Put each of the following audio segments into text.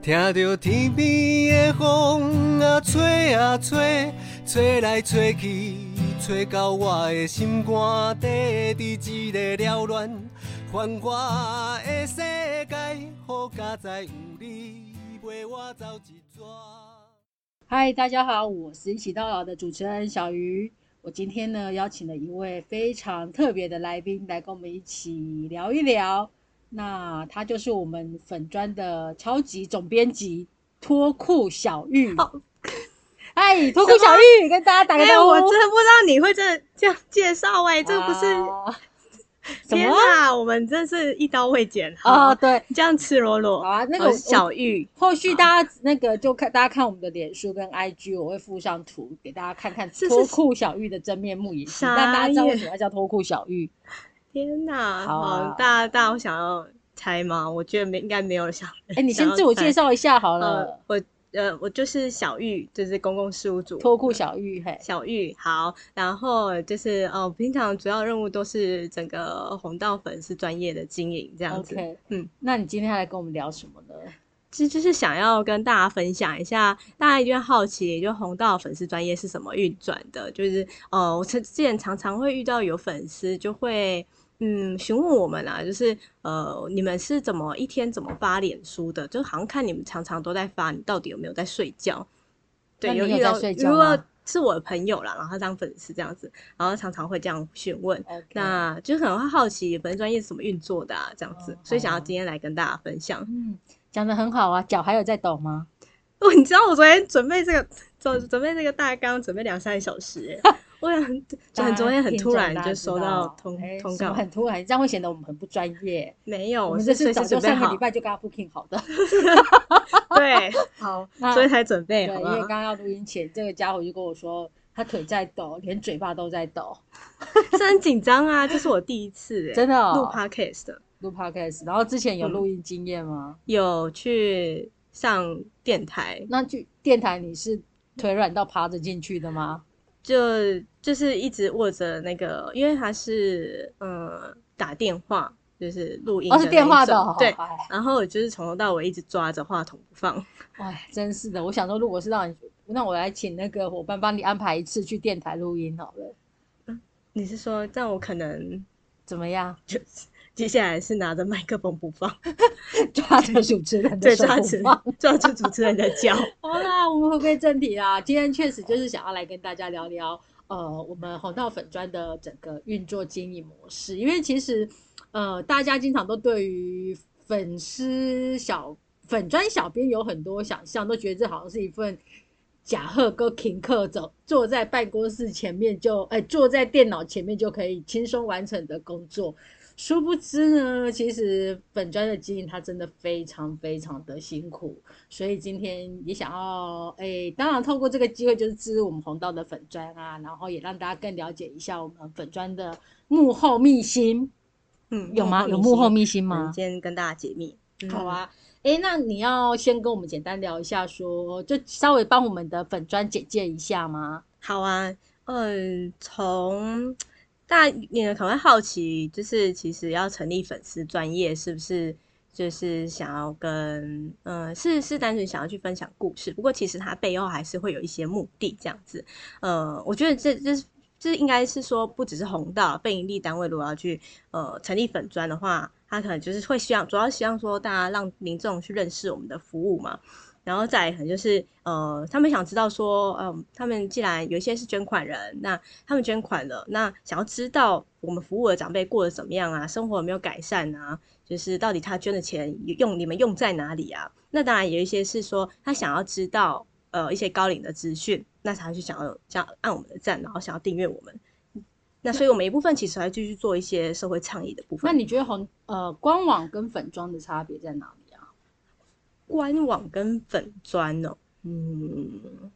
听着天边的风啊吹啊吹，吹来吹去，吹到我的心肝底，伫一个缭乱繁华的世界，好佳哉有你陪我走一逝。嗨，大家好，我是一起到老的主持人小鱼。我今天呢邀请了一位非常特别的来宾来跟我们一起聊一聊。那他就是我们粉砖的超级总编辑脱裤小玉。哎，脱裤小玉，跟大家打个哎、招呼。我真的不知道你会这这样介绍哎、这不是、啊什天么哪，我们真是一刀未剪哦，对，这样赤裸裸。好啊，那个小玉，后续大家那个就看大家看我们的脸书跟 IG，我会附上图给大家看看脱裤小玉的真面目也是，傻让大家知道为眼什么要叫脱裤小玉。天哪，好啊大家大家有想要猜吗？我觉得没应该没有想。哎，你先自我介。绍一下好呃了，，我呃我就是小玉，就是公共事务组。脱裤小玉，嘿，小玉好，然后就是呃，平常主要任务都是整个红道粉丝专业的经营这样子。OK，嗯，那你今天要来跟我们聊什么呢？其实就是想要跟大家分享一下，大家一定会好奇，就红道粉丝专业是什么运转的。就是呃，我之前常常会遇到有粉丝就会嗯询问我们啊，就是呃你们是怎么一天怎么发脸书的？就好像看你们常常都在发，你到底有没有在睡觉？对，有遇到在睡觉如果是我的朋友啦，然后他当粉丝这样子，然后常常会这样询问。那就可能会好奇粉丝专业是怎么运作的啊，这样子，哦所以想要今天来跟大家分享。嗯，讲的很好啊，脚还有在抖吗？哦，你知道我昨天准备这个准准备这个大纲，准备两三个小时哎，我想就很昨天很突然就收到通通告，很突然，这样会显得我们很不专业。没有，我我们这是早是随时准备好就上个礼，拜就跟他 booking 好的。对，好，那所以才准备，对？因为刚刚要录音前，这个家伙就跟我说，他腿在抖，连嘴巴都在抖，是很紧张啊，这是我第一次哎，真的哦录 podcast 的，录 podcast。然后之前有嗯录音经验吗？有去上电台，那去电台你是腿软到趴着进去的吗？就就是一直握着那个，因为他是呃打电话，就是录音哦，的是电话的对。哎然后我就是从头到尾一直抓着话筒不放，哎，真是的。我想说，如果是让你，那我来请那个伙伴帮你安排一次去电台录音好了，你是说这样我可能怎么样？就接下来是拿着麦克风不放，抓着主持人的对，手抓住不放。抓住主持人的脚。好啦，我们回归正题啦。今天确实就是想要来跟大家聊聊，呃，我们红道粉砖的整个运作经营模式。因为其实，呃，大家经常都对于粉丝小粉砖小编有很多想象，都觉得这好像是一份假贺跟停课走，坐在办公室前面就，哎、坐在电脑前面就可以轻松完成的工作。殊不知呢，其实粉砖的经营它真的非常非常的辛苦，所以今天也想要，哎，当然透过这个机会就是支持我们红道的粉砖啊，然后也让大家更了解一下我们粉砖的幕后秘辛，嗯，有吗？有幕后秘辛辛吗嗯？今天跟大家解密。嗯好，啊，哎，那你要先跟我们简单聊一下说就稍微帮我们的粉砖简介一下吗？好啊，嗯，从大家你可能会好奇，就是其实要成立粉丝专业，是不是就是想要跟嗯，是是单纯想要去分享故事？不过其实它背后还是会有一些目的，这样子。呃，我觉得这这这应该是说，不只是红道非营利单位，如果要去呃成立粉专的话，他可能就是会希望，主要希望说大家让民众去认识我们的服务嘛。然后再可能就是呃，他们想知道说，嗯、他们既然有一些是捐款人，那他们捐款了，那想要知道我们服务的长辈过得怎么样啊，生活有没有改善啊？就是到底他捐的钱用你们用在哪里啊？那当然有一些是说他想要知道呃一些高龄的资讯，那才会去想要想要按我们的赞，然后想要订阅我们。那所以我们一部分其实还继续做一些社会倡议的部分。那你觉得红呃官网跟粉装的差别在哪？官网跟粉砖哦，嗯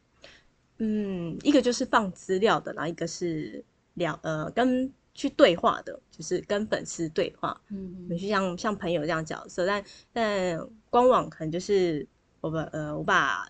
嗯，一个就是放资料的，然后一个是聊呃跟去对话的，就是跟粉丝对话，嗯就像像朋友这样角色，但但官网可能就是我把呃我把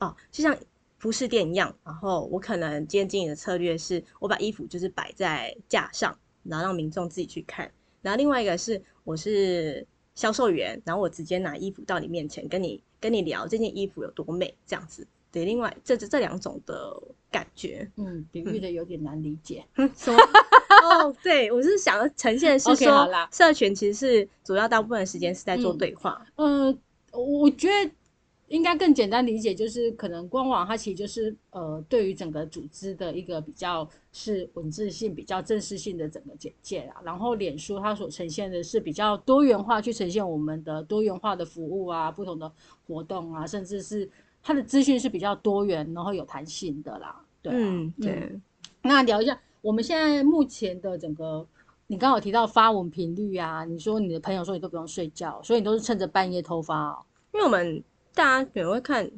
哦，就像服饰店一样，然后我可能今天经营的策略是我把衣服就是摆在架上，然后让民众自己去看，然后另外一个是我是销售员，然后我直接拿衣服到你面前，跟你跟你聊这件衣服有多美，这样子。对，另外这这这两种的感觉，嗯，比喻的有点难理解。说哦，对我是想要呈现的是说啦，社群其实是主要大部分的时间是在做对话，嗯，我觉得应该更简单理解，就是可能官网它其实就是呃，对于整个组织的一个比较是文字性、比较正式性的整个简介啦。然后脸书它所呈现的是比较多元化，去呈现我们的多元化的服务啊、不同的活动啊，甚至是它的资讯是比较多元，然后有弹性的啦。对啊、嗯，对，那聊一下我们现在目前的整个，你刚好提到发文频率啊，你说你的朋友说你都不用睡觉，所以你都是趁着半夜偷发哦。因为我们大家可能会看，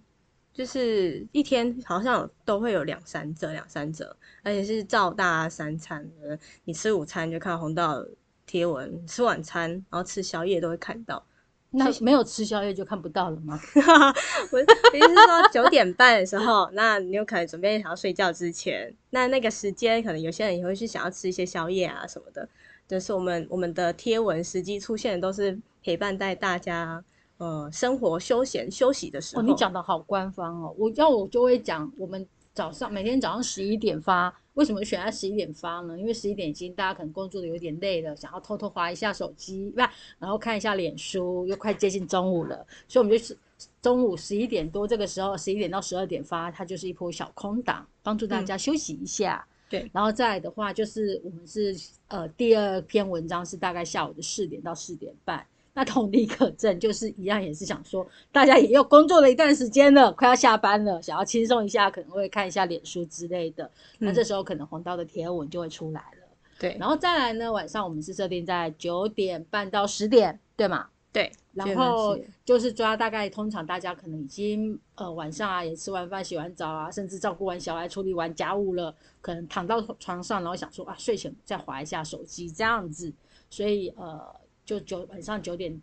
就是一天好像都会有两三折、两三折，而且是照大家三餐，呃，你吃午餐就看到红道贴文，吃晚餐然后吃宵夜都会看到。那没有吃宵夜就看不到了吗？我意思是说九点半的时候，那你有可能准备想要睡觉之前，那那个时间可能有些人也会去想要吃一些宵夜啊什么的。就是我们我们的贴文实际出现的都是陪伴在大家呃生活休闲休息的时候。哦，你讲的好官方哦，我要我就会讲，我们早上每天早上十一点发，为什么选在十一点发呢？因为十一点已经大家可能工作的有点累了，想要偷偷划一下手机，不，然后看一下脸书，又快接近中午了，所以我们就是中午十一点多这个时候，十一点到十二点发，它就是一波小空档，帮助大家休息一下。对然后再来的话，就是我们是呃第二篇文章是大概下午的四点到四点半。那同理可证，就是一样也是想说，大家也又工作了一段时间了，快要下班了，想要轻松一下，可能会看一下脸书之类的。那这时候可能红刀的贴文就会出来了。对然后再来呢，晚上我们是设定在九点半到十点，对吗？对，然后就是抓大概，通常大家可能已经呃晚上啊也吃完饭、洗完澡啊，甚至照顾完小孩、处理完家务了，可能躺到床上，然后想说啊睡前再划一下手机这样子，所以呃就九晚上九点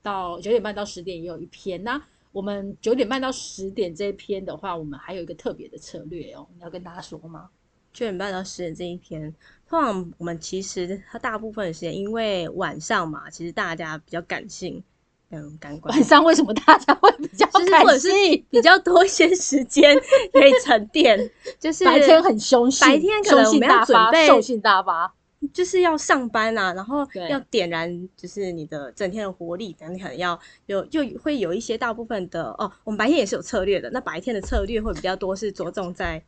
到九点半到十点也有一篇。那我们九点半到十点这一篇的话，我们还有一个特别的策略哦，你要跟大家说吗？九点半到十点这一篇，通常我们其实它大部分的时间，因为晚上嘛，其实大家比较感性，嗯，感官晚上为什么大家会比较感就是或者是性？比较多一些时间可以沉淀，就是白天很凶性，白天可能我们要，准备兽性大发。就是要上班啊，然后要点燃就是你的整天的活力，然后你可能要有就会有一些大部分的哦，我们白天也是有策略的，那白天的策略会比较多是着重在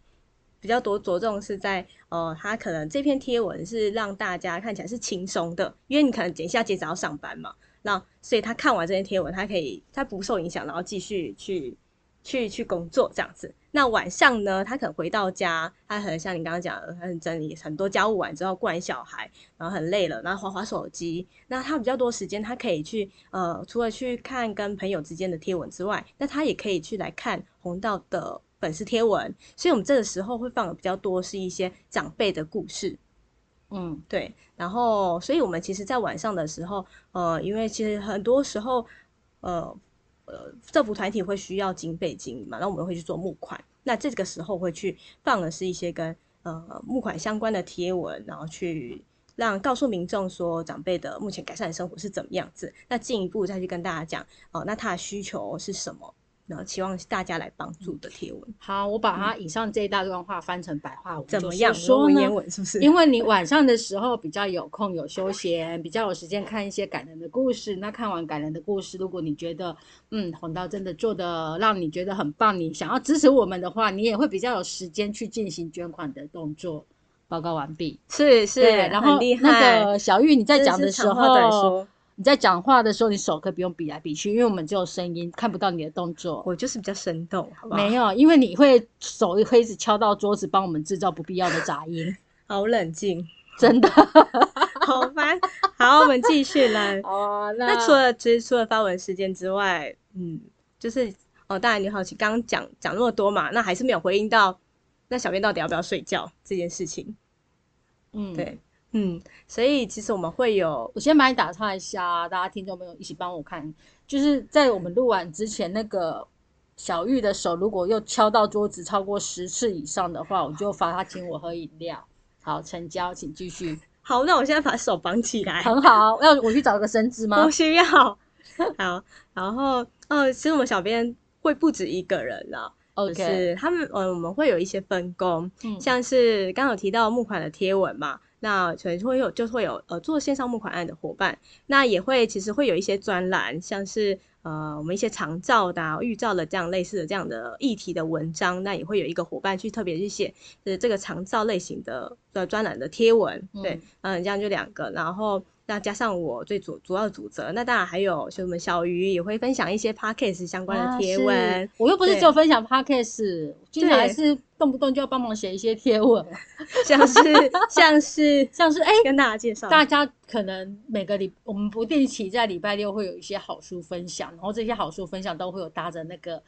比较多着重是在呃，他可能这篇贴文是让大家看起来是轻松的，因为你可能等一下接着要上班嘛，那所以他看完这篇贴文，他可以他不受影响，然后继续去去去工作这样子。那晚上呢，他可能回到家，他可能像你刚刚讲的，他很整理很多家务完之后，顾完小孩，然后很累了，然后划划手机。那他比较多时间，他可以去呃，除了去看跟朋友之间的贴文之外，那他也可以去来看红道的粉丝贴文。所以我们这个时候会放的比较多是一些长辈的故事。嗯，对，然后，所以我们其实，在晚上的时候，呃，因为其实很多时候，呃呃，政府团体会需要经费经营嘛，那我们会去做募款，那这个时候会去放的是一些跟呃募款相关的贴文，然后去让告诉民众说长辈的目前改善生活是怎么样子，那进一步再去跟大家讲，哦、那他的需求是什么，然后期望大家来帮助的贴文，好，我把它以上这一大段话翻成白话文，怎么样？说呢文言？文是不是？因为你晚上的时候比较有空、有休闲，比较有时间看一些感人的故事。那看完感人的故事，如果你觉得嗯红道真的做的让你觉得很棒，你想要支持我们的话，你也会比较有时间去进行捐款的动作。报告完毕。是是，然后很厉害。那个小玉，你在讲的时候说，你在讲话的时候，你手可以不用比来比去，因为我们只有声音，看不到你的动作。我就是比较生动，好不好？没有，因为你会手会一直敲到桌子，帮我们制造不必要的杂音，好冷静，真的。好烦。好，我们继续来。哦，那那除了其实除了发文事件之外，嗯，就是哦，当然你好奇，刚刚讲讲那么多嘛，那还是没有回应到那小编到底要不要睡觉这件事情。嗯，对，嗯，所以其实我们会有我先把你打岔一下，大家听众朋友一起帮我看，就是在我们录完之前，那个小玉的手如果又敲到桌子超过十次以上的话，我就罚他请我喝饮料。好，成交，请继续。好，那我现在把手绑起来。很好，要我去找个绳子吗不？需要。好，然后呃，其实我们小编会不止一个人啦。就 OK，是他们嗯，我们会有一些分工，嗯像是刚刚有提到募款的贴文嘛，那可能会有就会有呃做线上募款案的伙伴，那也会其实会有一些专栏，像是呃我们一些长照的、啊、预照的这样类似的这样的议题的文章，那也会有一个伙伴去特别去写是这个长照类型的的专栏的贴文，对，嗯，这样就两个，然后。那加上我最主主要的主责，那当然还有像我们小鱼也会分享一些 podcast 相关的贴文，啊我又不是对只有分享 podcast，经常还是动不动就要帮忙写一些贴文 像是像是像是哎。跟大家介绍，大家可能每个礼，我们不定期在礼拜六会有一些好书分享，然后这些好书分享都会有搭着那个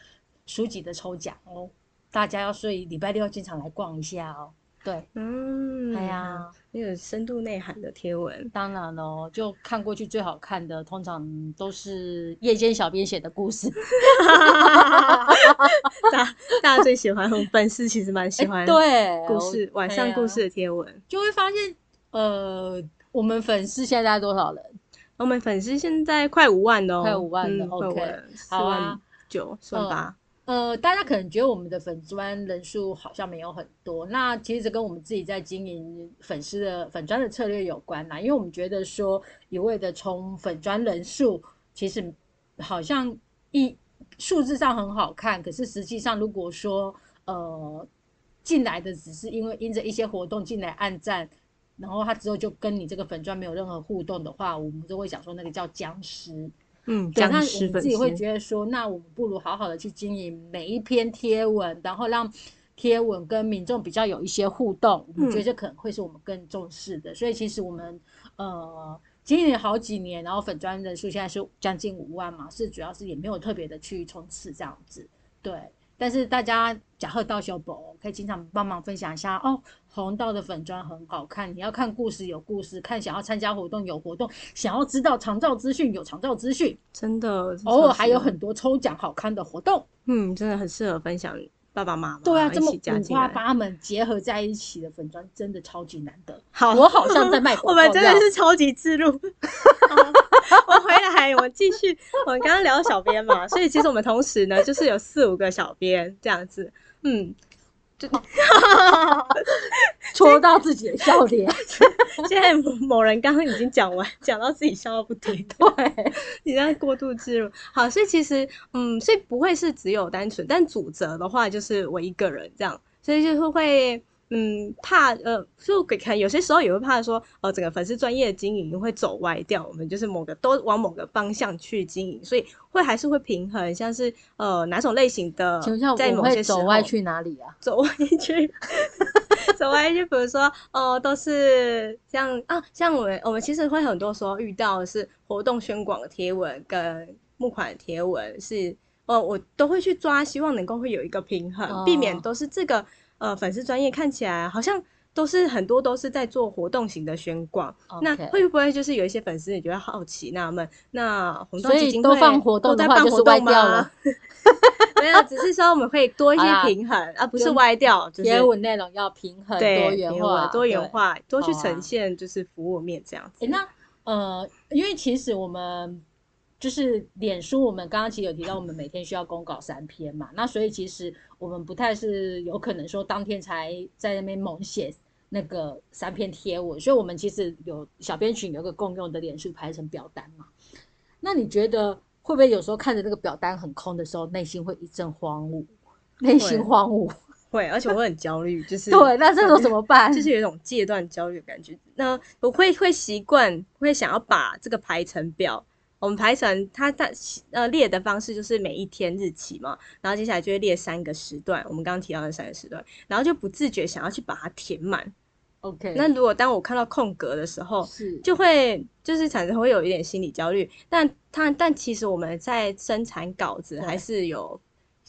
书籍的抽奖哦，大家要所以礼拜六要经常来逛一下哦。对，嗯，哎呀，那个深度内涵的贴文，当然喽，就看过去最好看的，通常都是夜间小编写的故事。大大家最喜欢，我们粉丝其实蛮喜欢哎 对故事晚上故事的贴文。就会发现，呃，我们粉丝现在多少人？我们粉丝现在快五万了哦，快五万了嗯 OK 四万九，四万八。呃，大家可能觉得我们的粉砖人数好像没有很多，那其实跟我们自己在经营粉丝的粉砖的策略有关啦。因为我们觉得说，一味的冲粉砖人数，其实好像一数字上很好看，可是实际上如果说呃进来的只是因为因着一些活动进来按赞，然后他之后就跟你这个粉砖没有任何互动的话，我们就会想说那个叫僵尸。嗯，对，那僵我们自己会，觉得说，那我们不如好好的去经营每一篇贴文，然后让贴文跟民众比较有一些互动，我们觉得嗯这可能会是我们更重视的。所以其实我们呃经营了好几年，然后粉砖人数现在是将近五万嘛，是主要是也没有特别的去冲刺这样子，对。但是大家假贺到小宝可以经常帮忙分享一下哦，红道的粉砖很好看，你要看故事有故事，看想要参加活动有活动，想要知道长照资讯有长照资讯，真的偶尔还有很多抽奖好看的活动。嗯，真的很适合分享爸爸妈妈对啊，这么五。花八门结合在一起的粉砖，真的超级难得。好，我好像在卖 我广告们真的是超级自录。我回来，我继续。我们刚刚聊小编嘛，所以其实我们同时呢，就是有四五个小编这样子。嗯，戳到自己的笑点。现在某某人刚刚已经讲完，讲到自己笑到不停。对，你在过度自入。好，所以其实嗯，所以不会是只有单纯，但主责的话就是我一个人这样，所以就是会。嗯，怕呃，就可能有些时候也会怕说，呃，整个粉丝专业的经营会走歪掉，我们就是某个都往某个方向去经营，所以会还是会平衡，像是呃哪种类型的在某些时候走歪去哪里啊？走歪去，走歪去，比如说，哦、都是像啊，像我们我们其实会很多时候遇到的是活动宣广的贴文跟募款的贴文是，呃，我都会去抓，希望能够会有一个平衡，哦避免都是这个呃粉丝专业看起来好像。都是很多都是在做活动型的宣广那会不会就是有一些粉丝你觉得好奇纳闷？那红豆所以基金会都放活动都在办活动歪掉吗了？没有，只是说我们会多一些平衡，而不是歪掉，就是贴文内容要平衡、对多元化、多元。化，多去呈现就是服务面这样子。诶那呃，因为其实我们就是脸书，我们刚刚其实有提到，我们每天需要公稿三篇嘛，那所以其实我们不太是有可能说当天才在那边猛写那个三篇贴文，所以我们其实有小编群有一个共用的脸书排成表单嘛。那你觉得会不会有时候看着那个表单很空的时候，内心会一阵荒芜，内心荒芜？会，而且我会很焦虑，就是 对，那这时候怎么办？就是有一种戒断焦虑的感觉。那我会会习惯，会想要把这个排成表。我们排成它它呃列的方式就是每一天日期嘛，然后接下来就会列三个时段，我们刚刚提到的三个时段，然后就不自觉想要去把它填满。OK，那如果当我看到空格的时候，是。就会就是产生会有一点心理焦虑，但它但其实我们在生产稿子对。还是有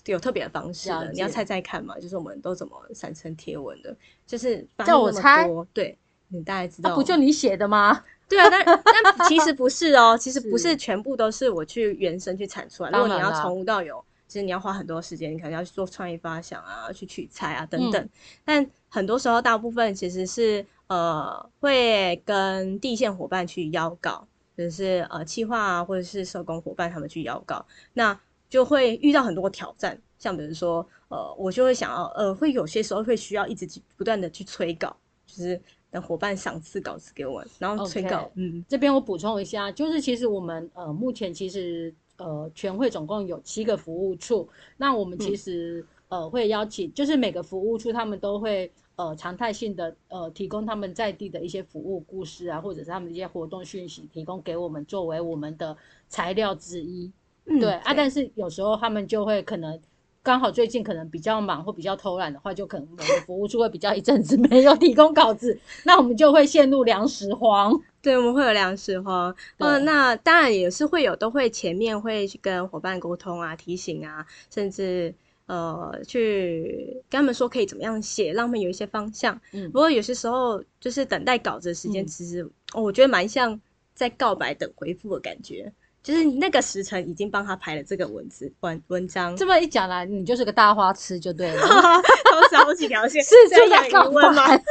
有特别的方式的，你要猜猜看嘛，就是我们都怎么产生贴文的，就是发叫我猜多，对你大概知道，那不就你写的吗？对啊，但但 其实不是哦，其实不是是全部都是我去原生去产出来，如果你要从无到有。其实你要花很多时间，你可能要去做创意发想啊，去取材啊等等。嗯但很多时候，大部分其实是呃会跟地线伙伴去邀稿，就是呃企划啊或者是社工伙伴他们去邀稿，那就会遇到很多挑战，像比如说呃我就会想要呃会有些时候会需要一直去不断的去催稿，就是等伙伴赏赐稿子给我，然后催稿嗯。这边我补充一下，就是其实我们呃目前其实呃全会总共有七个服务处，那我们其实、呃会邀请，就是每个服务处他们都会呃常态性的呃提供他们在地的一些服务故事啊，或者是他们的一些活动讯息，提供给我们作为我们的材料之一。嗯对啊，但是有时候他们就会可能刚好最近可能比较忙或比较偷懒的话，就可能某个服务处会比较一阵子没有提供稿子，那我们就会陷入粮食荒。对，我们会有粮食荒。嗯呃，那当然也是会有，都会前面会去跟伙伴沟通啊、提醒啊，甚至呃去跟他们说可以怎么样写，让他们有一些方向。嗯不过有些时候就是等待稿子的时间，嗯其实、哦我觉得蛮像在告白等回复的感觉。就是那个时辰已经帮他排了这个文字文文章，这么一讲来，你就是个大花痴就对了。同时好几条线，是这样就在告有疑问吗白？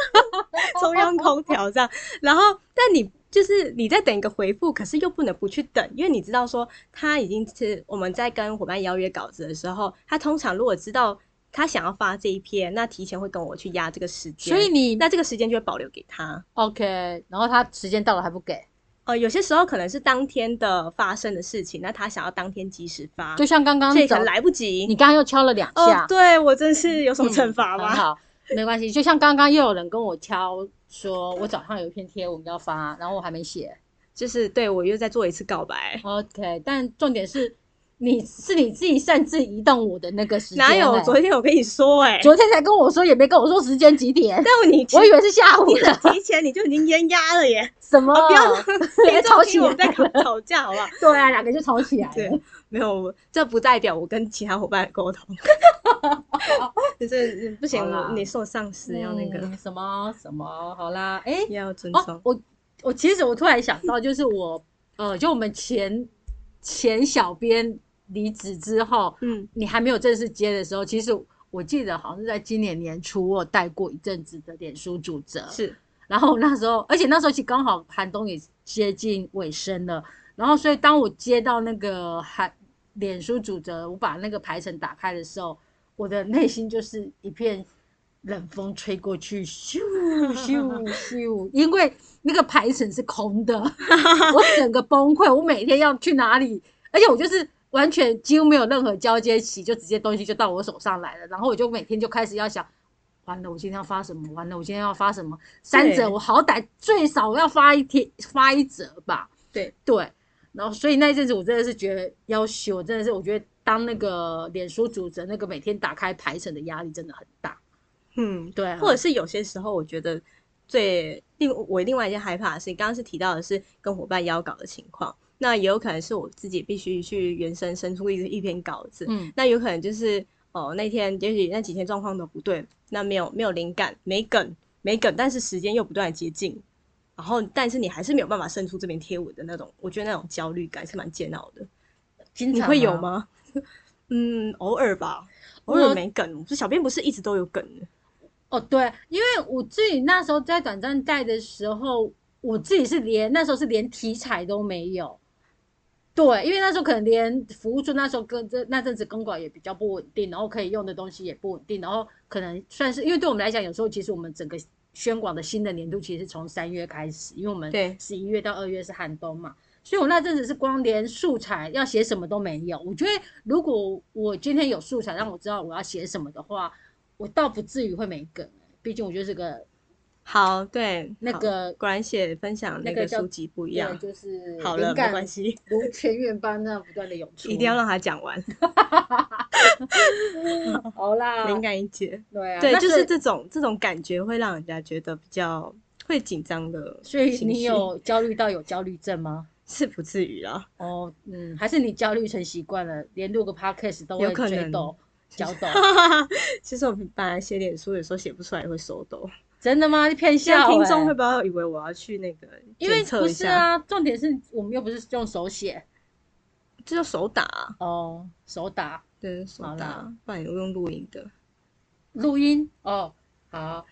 中央 空调这样，然后但你就是你在等一个回复，可是又不能不去等，因为你知道说他已经是我们在跟伙伴邀约稿子的时候，他通常如果知道他想要发这一篇，那提前会跟我去压这个时间，所以你那这个时间就会保留给他。OK，然后他时间到了还不给，呃，有些时候可能是当天的发生的事情，那他想要当天及时发，就像刚刚早所以可能来不及。你刚刚又敲了两下哦，，对我真是有什么惩罚吗？很好，没关系。就像刚刚又有人跟我敲说，我早上有一篇贴文要发，然后我还没写。就是对我又再做一次告白。OK，但重点是你是你自己擅自移动我的那个时间、哪有？欸昨天我跟你说、欸，哎，昨天才跟我说，也没跟我说时间几点，但你我以为是下午你的。提前你就已经淹压了耶！什么？哦不要 别吵起来我们在来吵吵架，好不好？对啊，两个就吵起来了。对，没有，这不代表我跟其他伙伴沟通，就是不行好啦，我你是我上司，要那个嗯什么什么？好啦，哎、要尊哦，。我我其实我突然想到，就是我呃，就我们前前小编离职之后，嗯，你还没有正式接的时候，其实我记得好像是在今年年初，我有带过一阵子的脸书主责，是然后那时候，而且那时候其实刚好寒冬也接近尾声了，然后所以当我接到那个寒脸书主责，我把那个排程打开的时候，我的内心就是一片冷风吹过去，咻咻 咻，因为那个排程是空的，我整个崩溃，我每天要去哪里，而且我就是。完全几乎没有任何交接期，就直接东西就到我手上来了，然后我就每天就开始要想，完了，我今天要发什么？完了，我今天要发什么？三折，我好歹最少要发一天，发一折吧。对对，然后所以那一阵子我真的是觉得要求，我真的是我觉得当那个脸书主责那个每天打开排程的压力真的很大。嗯，对啊，或者是有些时候，我觉得最另我另外一件害怕的是，刚刚是提到的是跟伙伴邀稿的情况，那也有可能是我自己必须去原生生出一一篇稿子，嗯那有可能就是哦那天也许那几天状况都不对，那没有没有灵感，没梗没梗，但是时间又不断的接近，然后但是你还是没有办法生出这篇贴文的那种，我觉得那种焦虑感是蛮煎熬的。经常你会有吗？嗯，偶尔吧，偶尔没梗。这小编不是一直都有梗的。哦，对，因为我自己那时候在短暂带的时候，我自己是连那时候是连题材都没有。对，因为那时候可能连服务处那时候跟这那阵子公稿也比较不稳定，然后可以用的东西也不稳定，然后可能算是因为对我们来讲，有时候其实我们整个宣广的新的年度其实是从三月开始，因为我们对十一月到二月是寒冬嘛，所以我那阵子是光连素材要写什么都没有。我觉得如果我今天有素材让我知道我要写什么的话，我倒不至于会没梗、毕竟我就是个好，对，那个果然写分享那那个书籍不一对样。就是好了，没关系，如泉源般那样不断的涌出，一定要让他讲完，好啦，灵感一节。对啊，对，就是这种这种感觉会让人家觉得比较会紧张的，所以你有焦虑到有焦虑症吗？是不至于啦。哦，嗯，还是你焦虑成习惯了，连录个 podcast 都会有可能抖、脚抖，其实我本来写脸书有时候写不出来也会手抖，真的吗？你骗现在笑、欸，听众会不会以为我要去那个因为不？是啊，重点是我们又不是用手写这叫手打啊，哦，手打对，手打不然我用录音的。录音哦，好，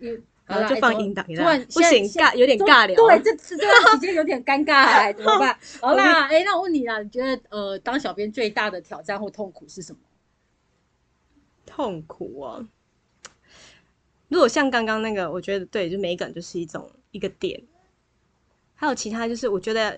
因然后就放音档突然，不行，尬有点尬聊。对，这这这段时间有点尴尬，哎 怎么办？好啦，哎，那我问你啦，你觉得呃，当小编最大的挑战或痛苦是什么？痛苦哦。如果像刚刚那个，我觉得对，就美感就是一种一个点。还有其他，就是我觉得，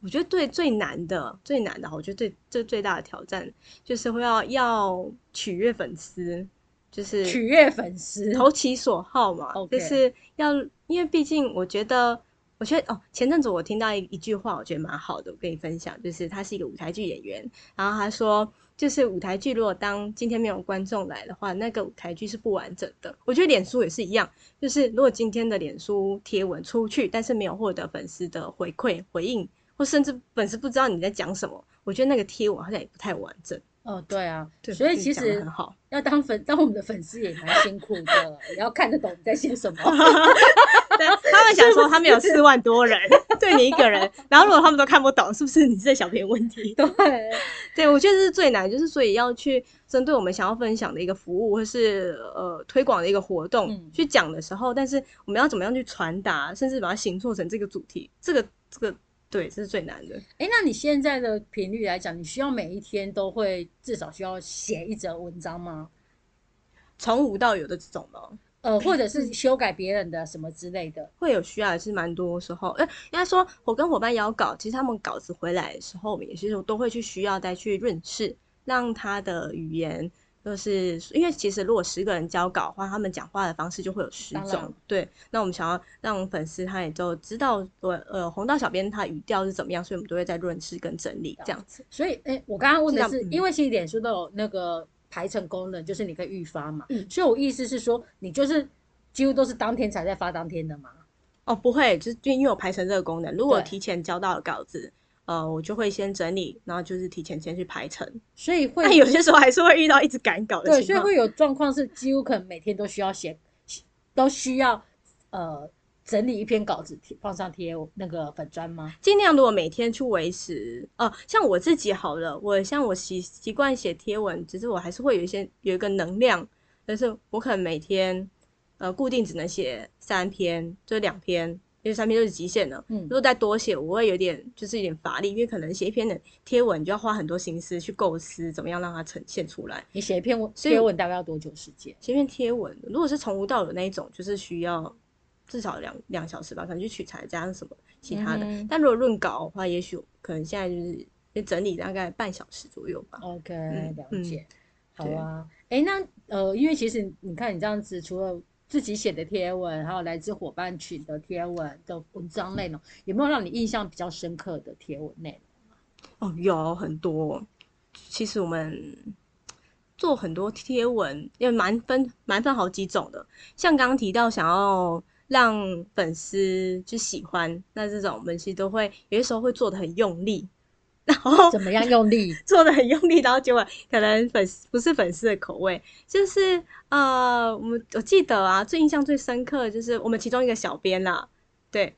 我觉得对最难的最难的，我觉得最最最大的挑战就是会要要取悦粉丝，就是取悦粉丝，投其所好嘛。就是要，因为毕竟我觉得，我觉得哦，前阵子我听到一一句话，我觉得蛮好的，我跟你分享，就是他是一个舞台剧演员，然后他说，就是舞台剧如果当今天没有观众来的话，那个舞台剧是不完整的。我觉得脸书也是一样，就是如果今天的脸书贴文出去，但是没有获得粉丝的回馈回应，或甚至粉丝不知道你在讲什么，我觉得那个贴文好像也不太完整。哦，对啊，对，所以其实很好。要当粉，当我们的粉丝也蛮辛苦的，也 要看得懂你在写什么。对，他们想说他们有四万多人，对你一个人，然后如果他们都看不懂，是不是你这小编问题？对，对，我觉得这是最难，就是所以要去针对我们想要分享的一个服务，或是呃推广的一个活动、嗯去讲的时候，但是我们要怎么样去传达，甚至把它形塑成这个主题，这个这个对，这是最难的。哎，那你现在的频率来讲，你需要每一天都会至少需要写一则文章吗？从无到有的这种吗？呃，或者是修改别人的什么之类的？会有需要，也是蛮多时候。呃，应该说，我跟伙伴要稿，其实他们稿子回来的时候，我们也是都会去需要再去润饰，让他的语言，就是因为其实如果十个人交稿的话，他们讲话的方式就会有十种。对，那我们想要让粉丝他也就知道，我呃红道小编他语调是怎么样，所以我们都会在润饰跟整理这样子。所以，哎，我刚刚问的是，是嗯因为其实脸书都有那个排成功能，就是你可以预发嘛。嗯所以我意思是说，你就是几乎都是当天才在发当天的嘛。哦，不会，就是因为我排成这个功能，如果提前交到了稿子。呃，我就会先整理，然后就是提前先去排程。所以会但有些时候还是会遇到一直赶稿的对，情况。所以会有状况是几乎可能每天都需要写，都需要呃整理一篇稿子贴放上贴那个粉砖吗？尽量如果每天去维持，呃，像我自己好了，我像我习习惯写贴文，只是我还是会有一些有一个能量，但是我可能每天呃固定只能写三篇，就两篇，因为三篇就是极限了。嗯如果再多写，我会有点就是有点乏力，因为可能写一篇的贴文，你就要花很多心思去构思怎么样让它呈现出来。你写一篇文所以贴文大概要多久时间？写一篇贴文，如果是从无到有那一种，就是需要至少两两小时吧，可能去取材加上什么其他的。嗯但如果论稿的话，也许可能现在就是就整理大概半小时左右吧。OK，嗯了解。好啊，哎，那呃，因为其实你看你这样子，除了自己写的贴文，还有来自伙伴群的贴文的文章内容，有没有让你印象比较深刻的贴文内容？哦，有很多。其实我们做很多贴文，也蛮分蛮分好几种的。像刚刚提到想要让粉丝就喜欢，那这种我们其实都会有些时候会做的很用力，然后怎么样用力？做的很用力，然后结果可能粉丝不是粉丝的口味，就是呃，我们我记得啊，最印象最深刻的就是我们其中一个小编啦，对，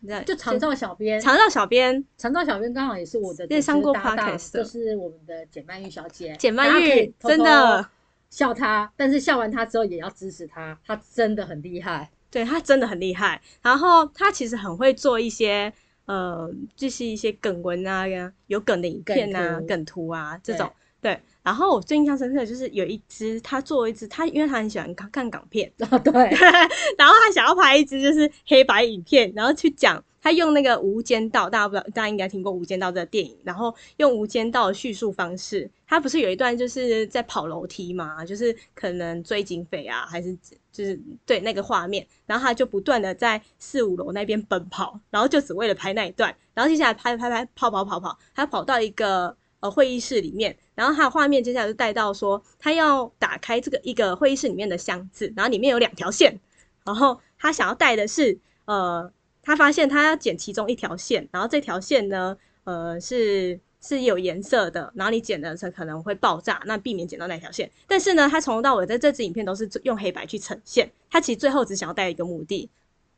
那就长照小编，长照小编长照小编刚好也是我的也上过搭档 podcast 的就是我们的简曼玉小姐。简曼玉真的笑她，但是笑完她之后也要支持她，她真的很厉害。对他真的很厉害，然后他其实很会做一些呃，就是一些梗文啊，有梗的影片啊、梗图啊这种。对，然后我最印象深刻的就是有一支他做一支，他因为他很喜欢看看港片，哦，对，然后他想要拍一支就是黑白影片，然后去讲他用那个《无间道》，大家不知道，大家应该听过《无间道》这个电影，然后用《无间道》的叙述方式，他不是有一段就是在跑楼梯嘛，就是可能追警匪啊，还是就是对那个画面，然后他就不断的在四五楼那边奔跑，然后就只为了拍那一段，然后接下来拍拍拍跑跑跑跑，他跑到一个。呃，会议室里面，然后他的画面接下来就带到说，他要打开这个一个会议室里面的箱子，然后里面有两条线，然后他想要带的是，呃，他发现他要剪其中一条线，然后这条线呢，呃，是是有颜色的，然后你剪的时候可能会爆炸，那避免剪到那条线。但是呢，他从头到尾在这支影片都是用黑白去呈现，他其实最后只想要带一个目的，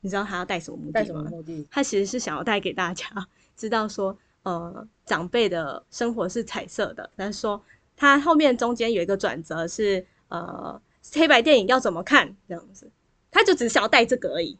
你知道他要带什么目带什么的吗？目的？他其实是想要带给大家知道说，呃，长辈的生活是彩色的，但是说他后面中间有一个转折是，呃，黑白电影要怎么看这样子。他就只是想要带这个而已，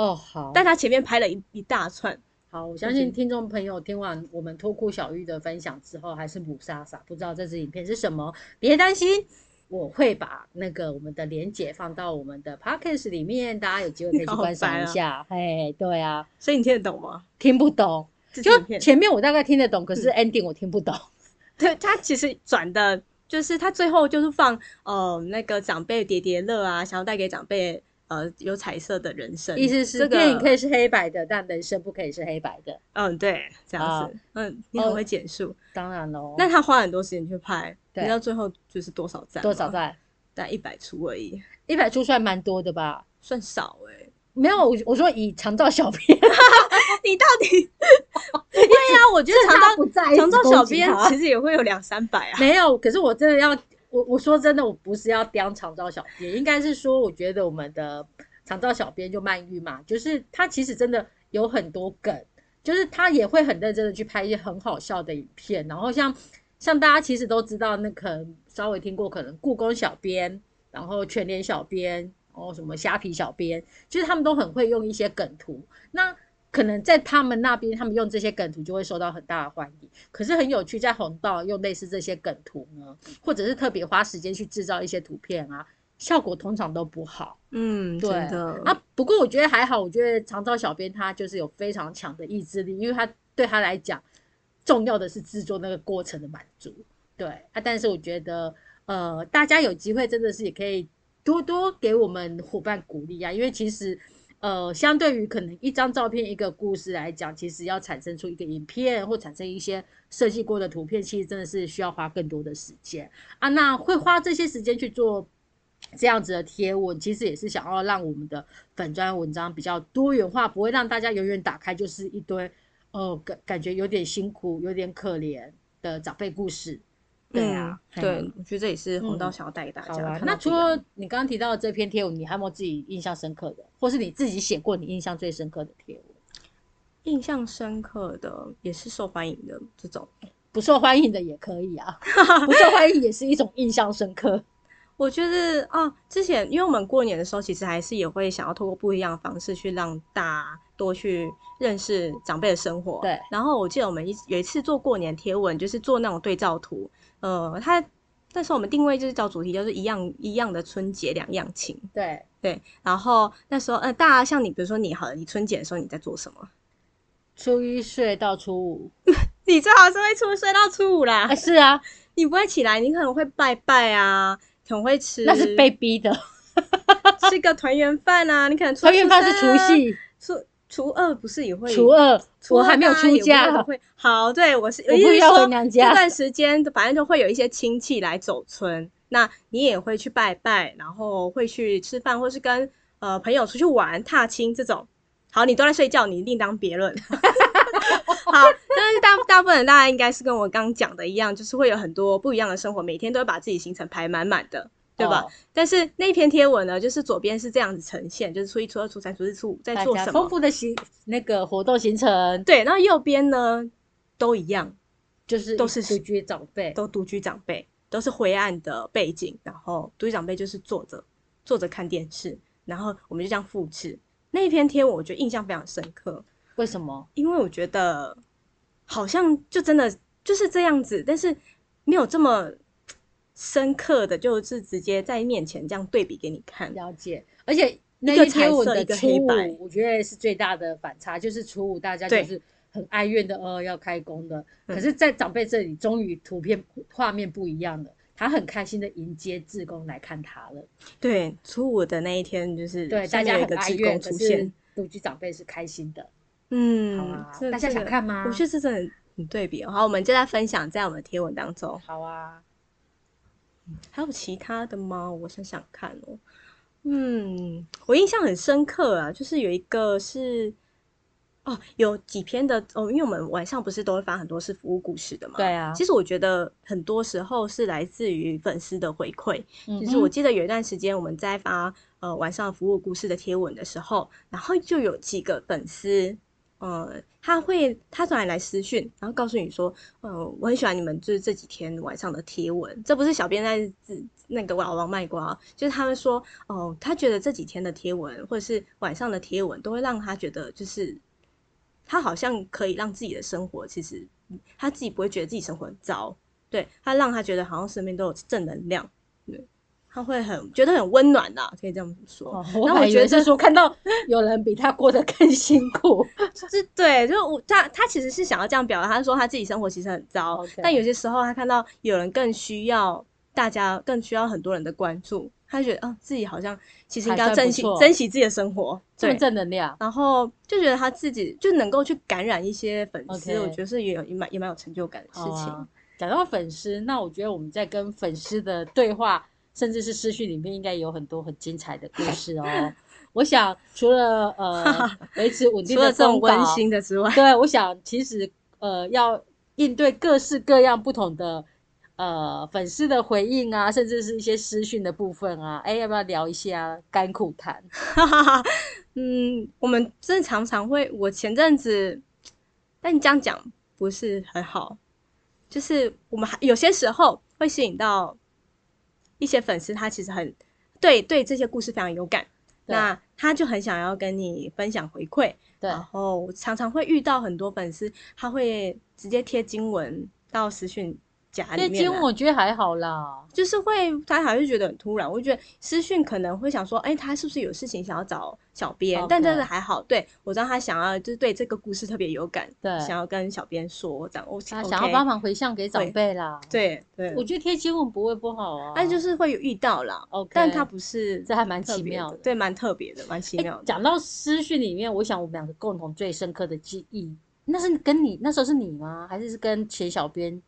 哦，好，但他前面拍了一一大串。好，我相信听众朋友听完我们脱裤小玉的分享之后，还是母傻傻不知道这支影片是什么。别担心，我会把那个我们的连结放到我们的 podcast 里面，大家有机会可以去观赏一下。嘿，对啊，所以你听得懂吗？听不懂，就前面我大概听得懂，可是 ending 我听不懂。对他其实转的，就是他最后就是放呃那个长辈叠叠乐啊，想要带给长辈呃有彩色的人生，意思是这个电影可以是黑白的，但人生不可以是黑白的。嗯对这样啊子，嗯你很会简述，当然喽，那他花很多时间去拍，对你知道最后就是多少赞？多少？赞？大概一百出而已，一百出算蛮多的吧？算少哎、没有，我我说以长照小编，你到底？对呀、我觉得他长不在照长照小编编其实也会有两三百啊。没有，可是我真的要，我我说真的，我不是要刁长照小编，应该是说，我觉得我们的长照小编就曼玉嘛，就是他其实真的有很多梗，就是他也会很认真的去拍一些很好笑的影片，然后像像大家其实都知道，那可能稍微听过，可能故宫小编，然后全联小编，然后什么虾皮小编，就是他们都很会用一些梗图，那。可能在他们那边，他们用这些梗图就会受到很大的欢迎。可是很有趣，在红道用类似这些梗图呢，或者是特别花时间去制造一些图片啊，效果通常都不好。嗯，对的啊，不过我觉得还好，我觉得长照小编他就是有非常强的意志力，因为他对他来讲，重要的是制作那个过程的满足。对啊，但是我觉得呃，大家有机会真的是也可以多多给我们伙伴鼓励啊，因为其实。呃，相对于可能一张照片、一个故事来讲，其实要产生出一个影片或产生一些设计过的图片，其实真的是需要花更多的时间啊。那会花这些时间去做这样子的贴文，其实也是想要让我们的粉砖文章比较多元化，不会让大家永远打开就是一堆呃感感觉有点辛苦、有点可怜的长辈故事。对啊，嗯对，我觉得这也是红刀想要带给大家。那除了你刚刚提到的这篇贴文，你还有没有自己印象深刻的，或是你自己写过你印象最深刻的贴文？印象深刻的，也是受欢迎的这种，不受欢迎的也可以啊，不受欢迎也是一种印象深刻。我觉得啊，之前因为我们过年的时候，其实还是也会想要透过不一样的方式去让大家多去认识长辈的生活。对然后我记得我们一有一次做过年贴文，就是做那种对照图，呃，它那时候我们定位就是叫主题，就是一样一样的春节两样情。对，对，然后那时候呃，大家像你，比如说你好了，你春节的时候你在做什么？初一睡到初五，你最好是会初睡到初五啦啊，，是啊，你不会起来，你可能会拜拜啊，可能会吃，那是被逼的。吃个团圆饭啊，你可能初 团圆饭是除夕，初初二不是也会初二初二我还没有出家会，会好，对我是我不要回娘家这段时间反正就会有一些亲戚来走村，那你也会去拜拜，然后会去吃饭，或是跟呃朋友出去玩、踏青这种。好，你都在睡觉，你另当别论。好，但是大大部分人大家应该是跟我刚讲的一样，就是会有很多不一样的生活，每天都会把自己行程排满满的，对吧？哦。但是那篇贴文呢，就是左边是这样子呈现，就是初一、初二、初三、初四、初五在做什么，丰富的行那个活动行程，对，然后右边呢都一样，就是都是独居长辈，都独居长辈，都是灰暗的背景，然后独居长辈就是坐着坐着看电视，然后我们就这样复制。那一篇贴文，我觉得印象非常深刻，为什么？因为我觉得好像就真的就是这样子，但是没有这么深刻的，就是直接在面前这样对比给你看。了解，而且那一个篇贴文彩色的初五，我觉得是最大的反差，就是初五大家就是很哀怨的，呃，要开工的。嗯可是，在长辈这里，终于图片画面不一样了，他很开心的迎接志工来看他了。对，初五的那一天就是对，大家很哀怨，出现，独居长辈是开心的。嗯，好啊大家想看吗我觉得这真的很对比哦。好，我们就在分享在我们的贴文当中。好啊，还有其他的吗？我想想看哦。嗯，我印象很深刻啊，就是有一个是哦，有几篇的哦，因为我们晚上不是都会发很多是服务故事的嘛。对啊其实我觉得很多时候是来自于粉丝的回馈。嗯就是我记得有一段时间我们在发呃晚上服务故事的贴文的时候，然后就有几个粉丝呃，他会他突然来私讯，然后告诉你说，呃，我很喜欢你们就是这几天晚上的贴文，这不是小编在自那个老王卖瓜，就是他们说，哦，他觉得这几天的贴文或者是晚上的贴文都会让他觉得就是他好像可以让自己的生活，其实他自己不会觉得自己生活很糟，对他让他觉得好像身边都有正能量，他会很觉得很温暖呐，可以这样说。然后我觉得是说看到有人比他过得更辛苦，是对，就是我他他其实是想要这样表达，他说他自己生活其实很糟，但有些时候他看到有人更需要大家，更需要很多人的关注，他觉得啊自己好像其实应该要珍惜珍惜自己的生活，这么正能量，然后就觉得他自己就能够去感染一些粉丝，我觉得是也有也蛮也蛮有成就感的事情。讲到粉丝，那我觉得我们在跟粉丝的对话。甚至是失讯里面应该有很多很精彩的故事哦。我想除了呃 维持稳定的这种温馨的之外，对，我想其实呃要应对各式各样不同的呃粉丝的回应啊，甚至是一些私讯的部分啊，哎，要不要聊一下甘苦谈？嗯，我们真的常常会，我前阵子，但你这样讲不是很好，就是我们还有些时候会吸引到。一些粉丝他其实很对对这些故事非常有感，那他就很想要跟你分享回馈，然后常常会遇到很多粉丝，他会直接贴经文到私讯。贴金我觉得还好啦，就是会他还是觉得很突然。我觉得私讯可能会想说，哎，他是不是有事情想要找小编？但真的还好，对我知道他想要就是对这个故事特别有感，对，想要跟小编说这样。我他想要帮忙回向给长辈啦。对对，我觉得贴金文不会不好啊，但就是会有遇到啦。OK，但他不是，这还蛮奇妙的，对，蛮特别的，蛮奇妙的。讲到私讯里面，我想我们两个共同最深刻的记忆，那是跟你那时候是你吗？还是是跟前小编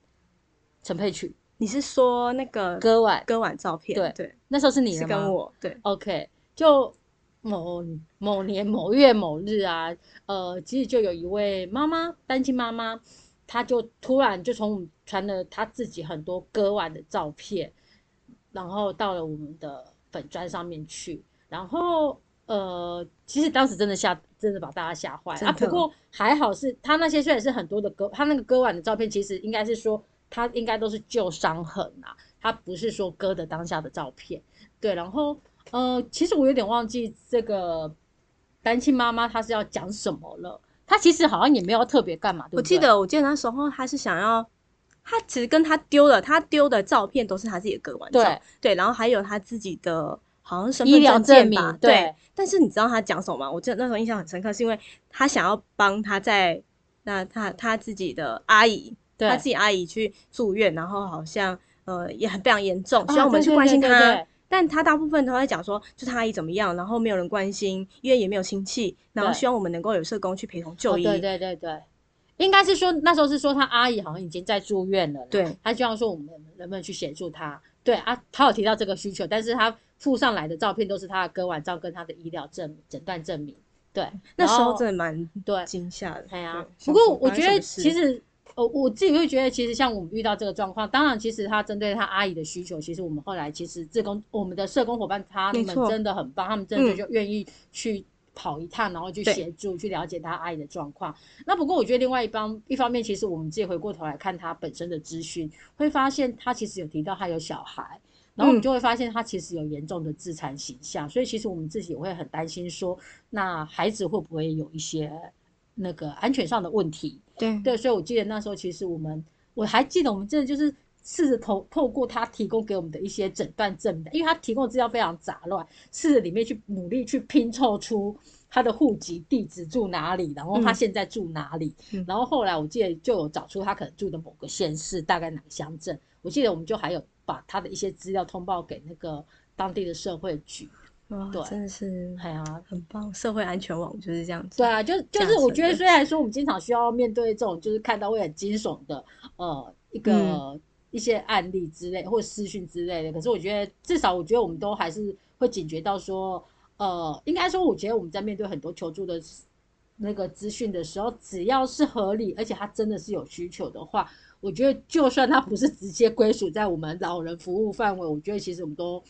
陈佩曲？你是说那个割腕割腕照片？对对，那时候是你是跟我对。OK，就某某年某月某日啊，呃，其实就有一位妈妈，单亲妈妈，她就突然就从传了她自己很多割腕的照片，然后到了我们的粉砖上面去，然后呃，其实当时真的吓，真的把大家吓坏了啊。不过还好是她那些虽然是很多的割，她那个割腕的照片，其实应该是说。他应该都是旧伤痕啊，他不是说割的当下的照片。对，然后呃，其实我有点忘记这个单亲妈妈她是要讲什么了。她其实好像也没有特别干嘛。我记得，我记得那时候他是想要，他其实跟他丢了，他丢的照片都是他自己的割完照。对对，然后还有他自己的好像身份证证明。对。但是你知道他讲什么吗？我记得那时候印象很深刻，是因为他想要帮他在那他他自己的阿姨。他自己阿姨去住院，然后好像呃也很非常严重，需要我们去关心他。但他大部分都在讲说，就他阿姨怎么样，然后没有人关心，医院也没有亲戚，然后希望我们能够有社工去陪同就医。对对对对，应该是说那时候是说他阿姨好像已经在住院了，对，他希望说我们能不能去协助他。对啊，他有提到这个需求，但是他附上来的照片都是他的割腕照跟他的医疗证诊断证明。对，那时候真的蛮对惊吓的。对啊，不过我觉得其实。哦，我自己会觉得，其实像我们遇到这个状况，当然，其实他针对他阿姨的需求，其实我们后来其实自工我们的社工伙伴他们真的很棒，他们真的就愿意去跑一趟，然后去协助去了解他阿姨的状况。那不过我觉得另外一方一方面，其实我们自己回过头来看他本身的资讯，会发现他其实有提到他有小孩，然后我们就会发现他其实有严重的自残形象，所以其实我们自己也会很担心说，那孩子会不会有一些那个安全上的问题？对对，所以我记得那时候，其实我们我还记得，我们真的就是试着透透过他提供给我们的一些诊断证明，因为他提供的资料非常杂乱，试着里面去努力去拼凑出他的户籍地址住哪里，然后他现在住哪里，然后后来我记得就有找出他可能住的某个县市，大概哪个乡镇。我记得我们就还有把他的一些资料通报给那个当地的社会局。对，真的是，哎呀，很棒！社会安全网就是这样子。对啊，就就是我觉得，虽然说我们经常需要面对这种，就是看到会很惊悚的，呃，一个一些案例之类，或私讯之类的，可是我觉得至少我觉得我们都还是会警觉到说，呃，应该说，我觉得我们在面对很多求助的那个资讯的时候，只要是合理，而且它真的是有需求的话，我觉得就算它不是直接归属在我们老人服务范围，我觉得其实我们都。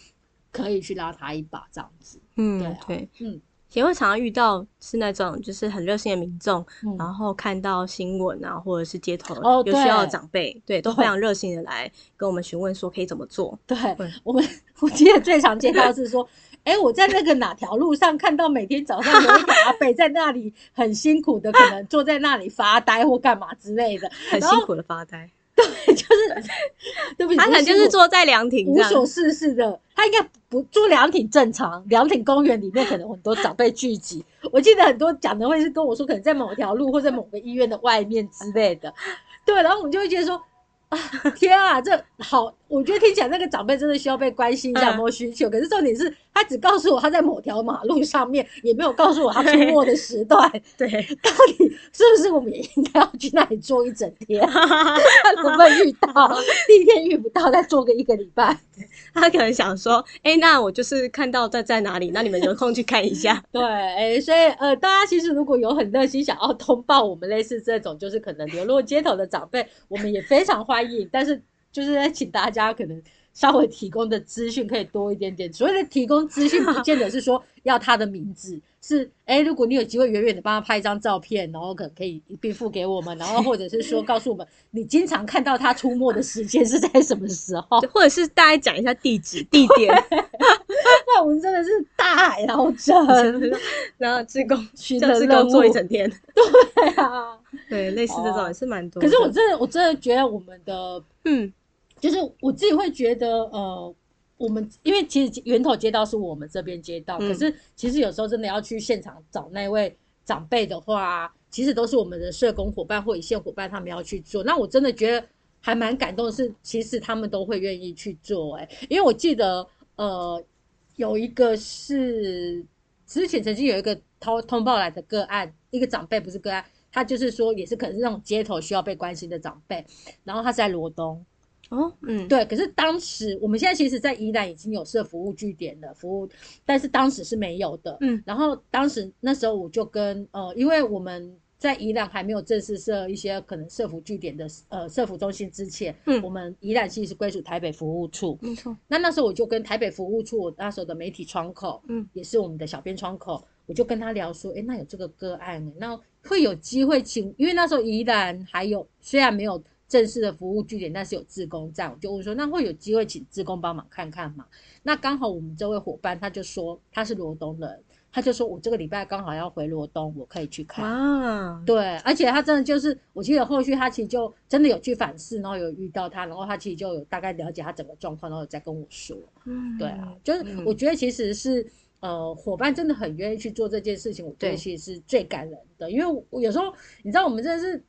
可以去拉他一把，这样子。嗯，对，嗯，也会常常遇到是那种就是很热心的民众，嗯。然后看到新闻啊，或者是街头哦有需要的对长辈，对，都非常热心的来跟我们询问说可以怎么做。对对。我们，我记得最常见到的是说，哎，我在那个哪条路上看到每天早上有一个阿北在那里很辛苦的，可能坐在那里发呆或干嘛之类的，很辛苦的发呆，就是 对不起，他可能就是坐在凉亭，无所事事的，他应该不住凉亭正常，凉亭公园里面可能很多长辈聚集。我记得很多讲的会是跟我说，可能在某条路或者某个医院的外面之类的。对，然后我们就会觉得说，啊，天啊，这好，我觉得听起来那个长辈真的需要被关心一下，有没有需求。可是重点是他只告诉我他在某条马路上面，也没有告诉我他出没的时段。对，到底是不是我们也应该要去那里坐一整天？看能不能遇到，第一天遇不到，再坐个一个礼拜。他可能想说，哎、那我就是看到在在哪里，那你们有空去看一下。对，哎、所以呃，大家其实如果有很热心想要通报我们类似这种，就是可能流落街头的长辈，我们也非常欢迎。但是就是在请大家可能稍微提供的资讯可以多一点点。所谓的提供资讯，不见得是说 要他的名字，是哎、如果你有机会远远的帮他拍一张照片，然后可可以一并付给我们，然后或者是说告诉我们你经常看到他出没的时间是在什么时候。或者是大概讲一下地址、地点，那我们真的是大海捞针，然后志工 寻叫人任务志工做一整天，对啊。对，类似这种哦也是蛮多的。可是我真的，我真的觉得我们的，嗯，就是我自己会觉得，呃，我们因为其实源头街道是我们这边街道，嗯可是其实有时候真的要去现场找那位长辈的话，其实都是我们的社工伙伴或一线伙伴他们要去做。那我真的觉得还蛮感动的是，其实他们都会愿意去做、欸，因为我记得，呃，有一个是之前曾经有一个通通报来的个案，一个长辈不是个案。他就是说，也是可能是那种街头需要被关心的长辈，然后他是在罗东，哦，嗯，对。可是当时我们现在其实，在宜兰已经有设服务据点的服务，但是当时是没有的。嗯，然后当时那时候我就跟呃，因为我们在宜兰还没有正式设一些可能设服据点的呃设服中心之前，嗯我们宜兰其实归属台北服务处。没错，那那时候我就跟台北服务处，我那时候的媒体窗口，嗯，也是我们的小编窗口，我就跟他聊说，诶，那有这个个案、欸，那会有机会请，因为那时候宜兰还有虽然没有正式的服务据点，但是有志工在，我就问说，那会有机会请志工帮忙看看吗？那刚好我们这位伙伴他就说他是罗东人，他就说我这个礼拜刚好要回罗东，我可以去看。啊，对，而且他真的就是，我记得后续他其实就真的有去反思，然后有遇到他，然后他其实就有大概了解他整个状况，然后有再跟我说。嗯，对啊，就是嗯我觉得其实是呃，伙伴真的很愿意去做这件事情，我觉得其实是最感人的，因为我有时候你知道我们真的是。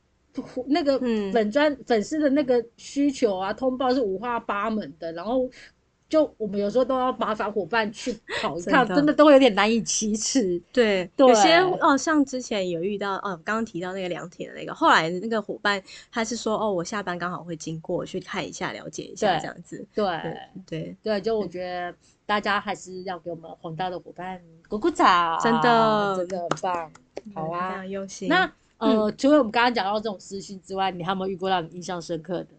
那个嗯粉砖、粉丝的那个需求啊，通报是五花八门的，然后就我们有时候都要麻烦伙伴去跑一趟，真的都有点难以启齿。对，对有些哦，像之前有遇到哦，刚刚提到那个凉亭的那个，后来那个伙伴他是说哦，我下班刚好会经过，去看一下，了解一下这样子。对对对，对，就我觉得大家还是要给我们红道的伙伴鼓鼓掌，真的真的很棒。好非啊常，用心。那呃，嗯除了我们刚刚讲到这种私讯之外，你还有没有遇过让你印象深刻的？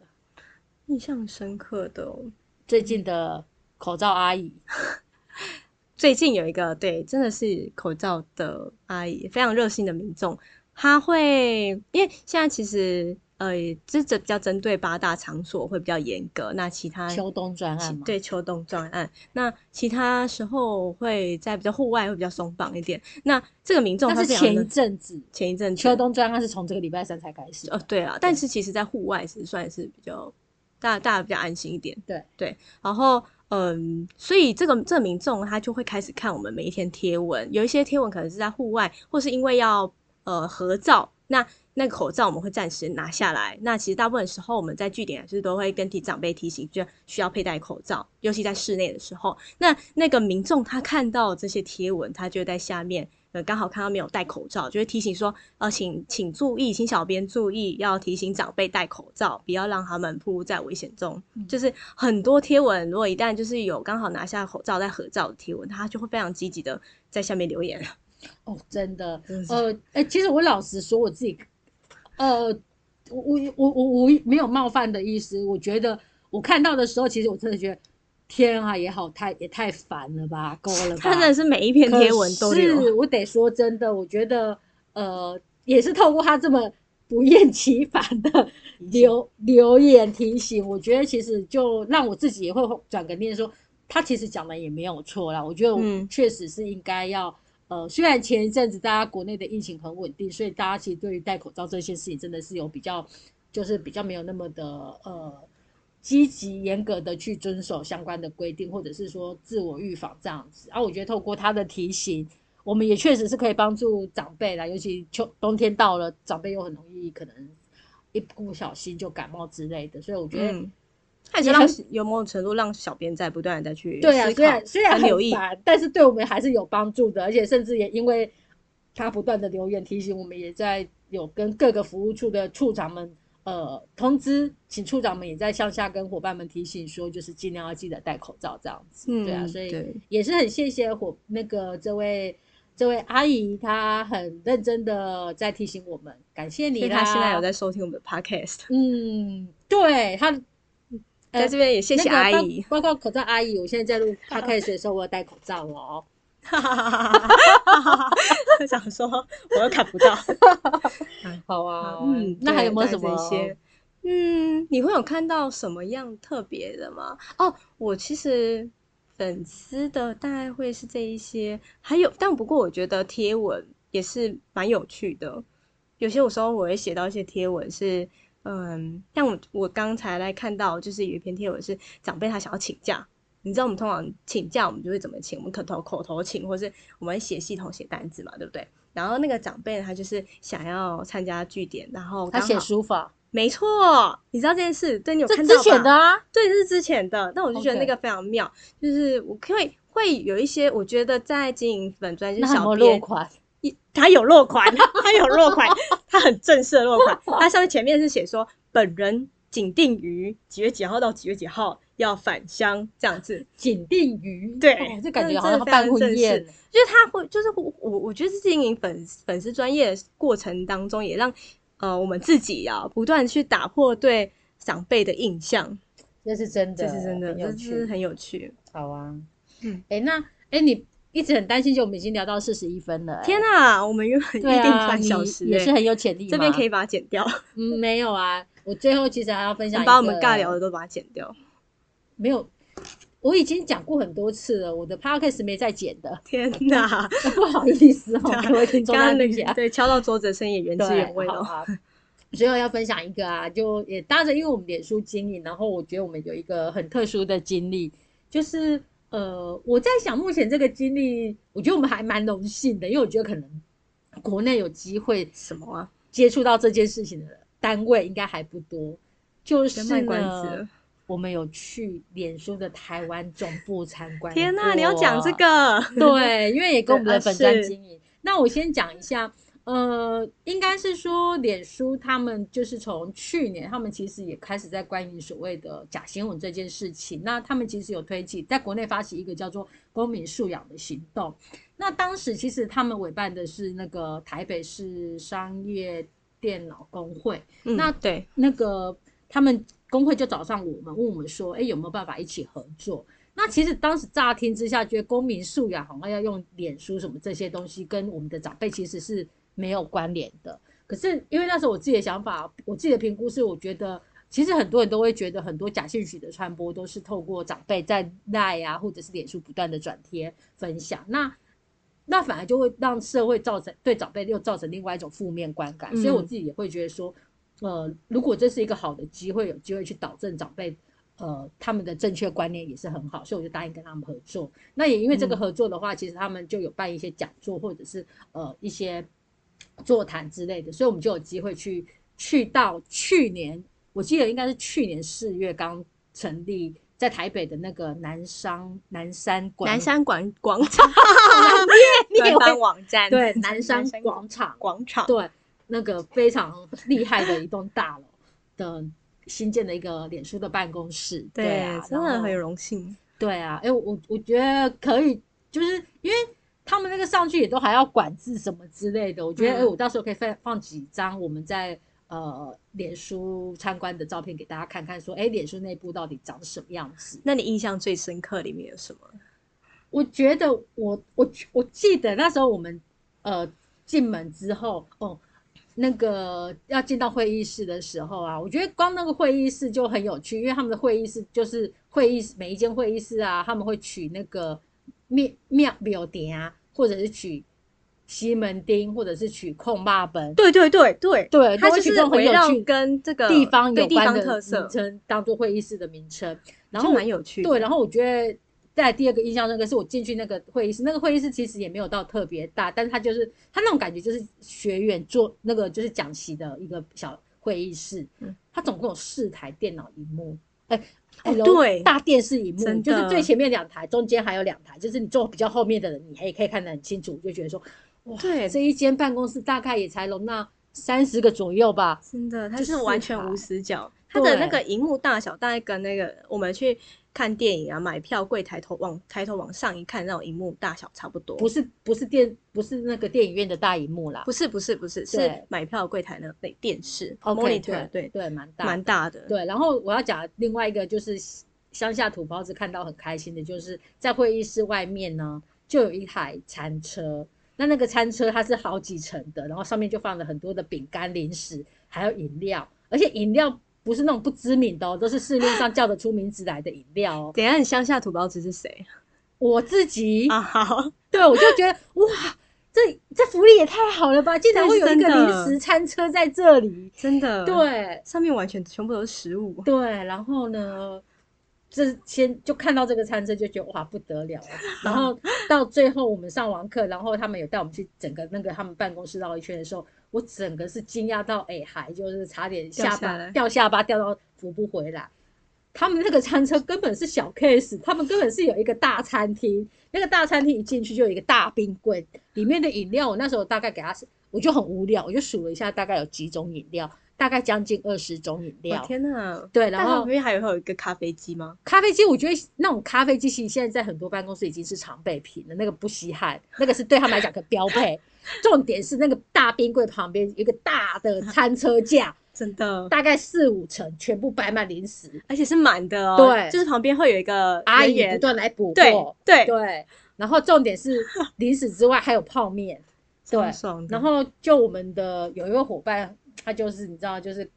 印象深刻的、哦，最近的口罩阿姨，最近有一个对，真的是口罩的阿姨，非常热心的民众，他会因为现在其实呃，这这比较针对八大场所会比较严格，那其他秋冬专案，对秋冬专案，那其他时候会在比较户外会比较松绑一点。那这个民众他是前一阵子，前一阵子秋冬专案是从这个礼拜三才开始。哦，对啊，但是其实在户外是算是比较大大家比较安心一点。对对，然后嗯，所以这个这个民众他就会开始看我们每一天贴文，有一些贴文可能是在户外，或是因为要呃合照，那那个口罩我们会暂时拿下来。那其实大部分时候我们在据点就是都会跟提长辈提醒，就需要佩戴口罩，尤其在室内的时候。那那个民众他看到这些贴文，他就在下面。呃，刚好看到没有戴口罩，就会提醒说，呃，请请注意，请小编注意，要提醒长辈戴口罩，不要让他们暴露在危险中。就是很多贴文，如果一旦就是有刚好拿下口罩在合照的贴文，他就会非常积极的在下面留言。哦，真的，真呃，哎、其实我老实说，我自己，呃，我我我我我没有冒犯的意思，我觉得我看到的时候，其实我真的觉得。天啊，也好太也太烦了吧，够了吧？他真的是每一篇贴文都可是，我得说真的，我觉得呃，也是透过他这么不厌其烦的留留言提醒，我觉得其实就让我自己也会转个念说，他其实讲的也没有错啦。我觉得嗯确实是应该要。呃，虽然前一阵子大家国内的疫情很稳定，所以大家其实对于戴口罩这件事情真的是有比较，就是比较没有那么的呃积极严格的去遵守相关的规定，或者是说自我预防这样子。啊，我觉得透过他的提醒，我们也确实是可以帮助长辈啦，尤其秋冬天到了，长辈又很容易可能一不小心就感冒之类的，所以我觉得。嗯，他也是让有某种程度让小编在不断的再去对啊，思虽然考虽然很烦，但是对我们还是有帮助的，而且甚至也因为他不断的留言提醒，我们也在有跟各个服务处的处长们呃通知，请处长们也在向下跟伙伴们提醒说，就是尽量要记得戴口罩这样子。嗯对啊，所以也是很谢谢伙那个这位。这位阿姨她很认真的在提醒我们，感谢你啦。所以他现在有在收听我们的 podcast，嗯，对她呃在这边也谢谢阿姨。包括口罩阿姨，我现在在录 podcast 的时候，我要戴口罩哦。想说我又看不到，好啊，嗯，那还有没有什么些？嗯，你会有看到什么样特别的吗？哦，我其实粉丝的大概会是这一些，还有，但不过我觉得贴文也是蛮有趣的。有些有时候我会写到一些贴文是，嗯，像我我刚才来看到，就是有一篇贴文是长辈他想要请假，你知道我们通常请假我们就会怎么请？我们口头口头请，或是我们写系统写单子嘛，对不对？然后那个长辈他就是想要参加据点，然后他写书法，没错，你知道这件事？对你有这看到吧？之前的啊，对，这是之前的。但我就觉得那个非常妙就是我会会有一些，我觉得在经营粉专，就是小编落款？一他有落款，他有落款，他很正式的落款。他上面前面是写说，本人仅定于几月几号到几月几号要返乡这样子。仅定于对哦这感觉好像他办婚宴式。就是他会，就是我我我觉得是经营粉粉丝专业的过程当中，也让呃我们自己啊不断去打破对长辈的印象，这是真的，这是真的，很有这是趣。很有趣。好啊，嗯，哎，那哎，你一直很担心，就我们已经聊到四十一分了。哎天哪，我们原本一定半小时、也是很有潜力嘛。这边可以把它剪掉，嗯，没有啊。我最后其实还要分享一，把我们尬聊的都把它剪掉。没有。我已经讲过很多次了，我的 podcast 没再剪的，天哪，不好意思哦，各位听众刚刚对敲到桌子的声音也原汁，原味哦。好好最后要分享一个啊，就也搭着，因为我们脸书经营，然后我觉得我们有一个很特殊的经历，就是呃，我在想目前这个经历，我觉得我们还蛮荣幸的，因为我觉得可能国内有机会什么啊？接触到这件事情的单位应该还不多，就是呢。我们有去脸书的台湾总部参观。天哪，你要讲这？个？对，因为也跟我们的对啊粉专经营。那我先讲一下，呃，应该是说脸书他们就是从去年，他们其实也开始在关于所谓的假新闻这件事情。那他们其实有推起，在国内发起一个叫做公民素养的行动。那当时其实他们委办的是那个台北市商业电脑工会，嗯那对，那个他们工会就找上我们，问我们说，哎，有没有办法一起合作？那其实当时乍听之下，觉得公民素养好像要用脸书什么这些东西，跟我们的长辈其实是没有关联的。可是因为那时候我自己的想法，我自己的评估是，我觉得其实很多人都会觉得很多假讯息的传播都是透过长辈在赖啊，或者是脸书不断的转贴分享，那那反而就会让社会造成对长辈又造成另外一种负面观感。嗯所以我自己也会觉得说，呃，如果这是一个好的机会，有机会去导正长辈。呃，他们的正确观念也是很好，所以我就答应跟他们合作。那也因为这个嗯合作的话，其实他们就有办一些讲座，或者是呃一些座谈之类的，所以我们就有机会去去到去年，我记得应该是去年四月刚成立在台北的那个南商南山广南山广广场官方网站，对南山广场 广场，对那个非常厉害的一栋大楼的新建的一个脸书的办公室，对啊，真的很有荣幸。对啊，哎、我我觉得可以，就是因为他们那个上去也都还要管制什么之类的，我觉得哎、嗯我到时候可以放放几张我们在呃脸书参观的照片给大家看看，说哎，脸书内部到底长什么样子？那你印象最深刻里面有什么？我觉得我我我记得那时候我们呃进门之后哦，那个要进到会议室的时候啊，我觉得光那个会议室就很有趣，因为他们的会议室就是会议室每一间会议室啊，他们会取那个庙庙庙点啊，或者是取西门町，或者是取控霸本，对对对对对，它就是很有趣跟这个地方有关的特色名，称当做会议室的名称，然后蛮有趣。对，然后我觉得在第二个印象深刻是我进去那个会议室，那个会议室其实也没有到特别大，但是它就是它那种感觉就是学院做那个就是讲习的一个小会议室，嗯它总共有四台电脑荧幕，哎、哦对。大电视荧幕，就是最前面两台，中间还有两台，就是你坐比较后面的人，你还可以看得很清楚，就觉得说，哇，对。这一间办公室大概也才容纳三十个左右吧，真的，它是完全无死角，它的那个荧幕大小大概跟那个我们去看电影啊买票柜抬头往抬头往上一看那种荧幕大小差不多。不是不是电不是那个电影院的大荧幕啦不是不是不是是对买票柜台的那电视 OK，monitor 对对，蛮大蛮大的。对，然后我要讲另外一个就是乡下土包子看到很开心的，就是在会议室外面呢，就有一台餐车。那那个餐车它是好几层的，然后上面就放了很多的饼干、零食，还有饮料，而且饮料不是那种不知名的哦，都是市面上叫得出名字来的饮料哦。等一下，你乡下土包子是谁我自己，啊？好，对我就觉得哇，这这福利也太好了吧！竟然会有一个这是真的零食餐车在这里。真的，，对，上面完全全部都是食物。对，然后呢，这先就看到这个餐车就觉得哇不得了 了，然后到最后我们上完课，然后他们有带我们去整个那个他们办公室绕一圈的时候，我整个是惊讶到哎还就是差点下巴掉下巴掉到扶不回来。他们那个餐车根本是小 case，他们根本是有一个大餐厅，那个大餐厅一进去就有一个大冰柜，里面的饮料我那时候大概给他，我就很无聊，我就数了一下大概有几种饮料，大概将近二十种饮料。天哪！对，然后旁边还有会有一个咖啡机吗？咖啡机，我觉得那种咖啡机其实现在在很多办公室已经是常备品了，那个不稀罕，那个是对他们来讲的标配。重点是那个大冰柜旁边一个大的餐车架，真的，大概四五层，全部摆满零食，而且是满的哦。对就是旁边会有一个阿姨不断来补对货。对，对，然后重点是零食之外还有泡面，对然后就我们的有一位伙伴，他就是你知道，就是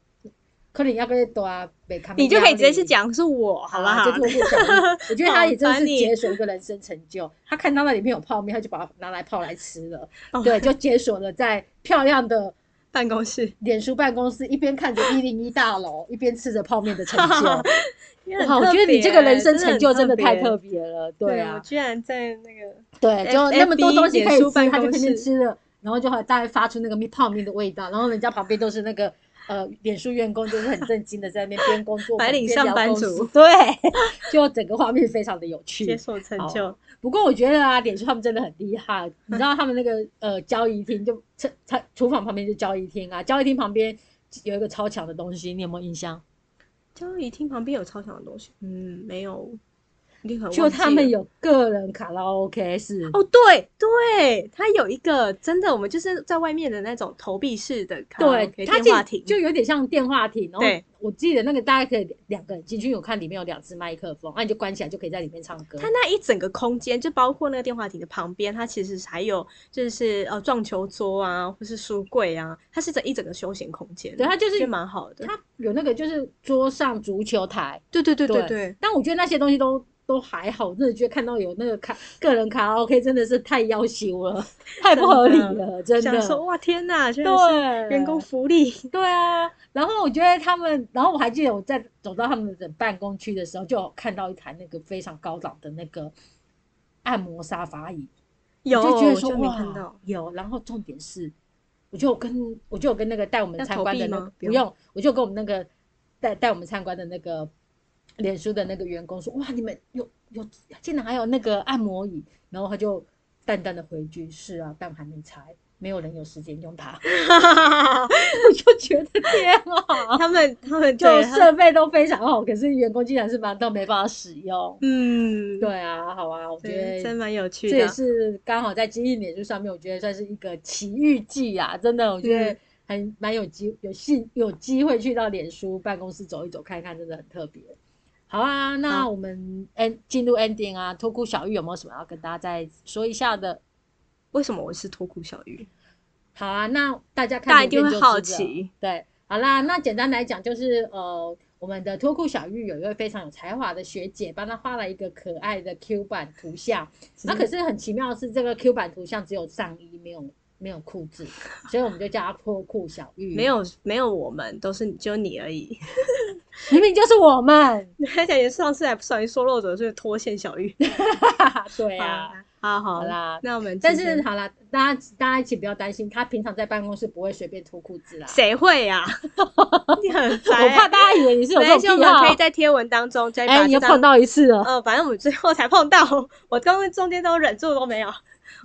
可能要跟多啊北康，你就可以直接去讲是我，好不好？就就不讲。我觉得他也真的是解锁一个人生成就。他看到那里面有泡面，他就把它拿来泡来吃了。哦对，就解锁了在漂亮的办公室，脸书办公室，一边看着一零一大楼，一边吃着泡面的成就。哇，我觉得你这个人生成就真的太特别。了。对对啊，我居然在那个对，就那么多东西可以吃，他就天天吃了，然后就会大概发出那个面泡面的味道，然后人家旁边都是那个呃脸书员工，就是很震惊的在那边边工作白领边聊上班公司族对，就整个画面非常的有趣。接受成就，不过我觉得啊，脸书他们真的很厉害。你知道他们那个呃交易厅，就餐餐厨房旁边就交易厅啊，交易厅旁边有一个超强的东西，你有没有印象？交易厅旁边有超强的东西，嗯，没有，就他们有个人卡拉 OK 是。哦，对对，他有一个真的，我们就是在外面的那种投币式的卡拉对，OK 它电话亭，就就有点像电话亭，然后我记得那个大概可以两个人进去，因为我看里面有两只麦克风，那、你就关起来就可以在里面唱歌。它那一整个空间，就包括那个电话亭的旁边，它其实还有就是呃撞球桌啊，或是书柜啊，它是整一整个休闲空间。对它就是蛮好的。它有那个就是桌上足球台，对对对对对对，但我觉得那些东西都都还好，真的觉得看到有那个卡个人卡拉 OK 真的是太要求了，太不合理了，真的。想说哇天哪，居然对。是员工福利，对啊，然后我觉得他们，然后我还记得我在走到他们的办公区的时候，就有看到一台那个非常高档的那个按摩沙发椅，有我就觉得说哇看到，有，然后重点是，我就跟我就跟那个带我们参观的不用，我就跟我们那个带带我们参观的那个脸书的那个员工说，哇，你们有有竟然还有那个按摩椅，然后他就淡淡的回句，是啊，但还没拆，没有人有时间用它，我就觉得天啊。他们他们就设备都非常好，可是员工竟然是忙到没办法使用。嗯，对啊，好啊，我觉得，真得蛮有趣这也。是刚好在经营脸书上面，我觉得算是一个奇遇记啊！真的，我觉得嗯还蛮有机有幸有机会去到脸书办公室走一走看一看，真的很特别。好啊，那我们 end 进入 ending 啊，脱裤小玉有没有什么要跟大家再说一下的？为什么我是脱裤小玉？好啊，那大家看大家一定会好奇。对，好啦，那简单来讲就是呃，我们的脱裤小玉有一位非常有才华的学姐，帮她画了一个可爱的 Q 版图像。那可是很奇妙的是，这个 Q 版图像只有上衣，没有没有裤子，所以我们就叫她脱裤小玉。没，有没有，我们都是只有你而已。明明就是我们。而且上次还不小心说漏嘴，就是拖欠小玉。对啊，好好好啦那我们但是好啦，大家大家一起不要担心，他平常在办公室不会随便脱裤子啦。谁会呀、你很烦、我怕大家以为你是有这种癖好们可以。在贴文当中再把哎，你又碰到一次了。呃，反正我们最后才碰到，我刚刚中间都忍住都没有。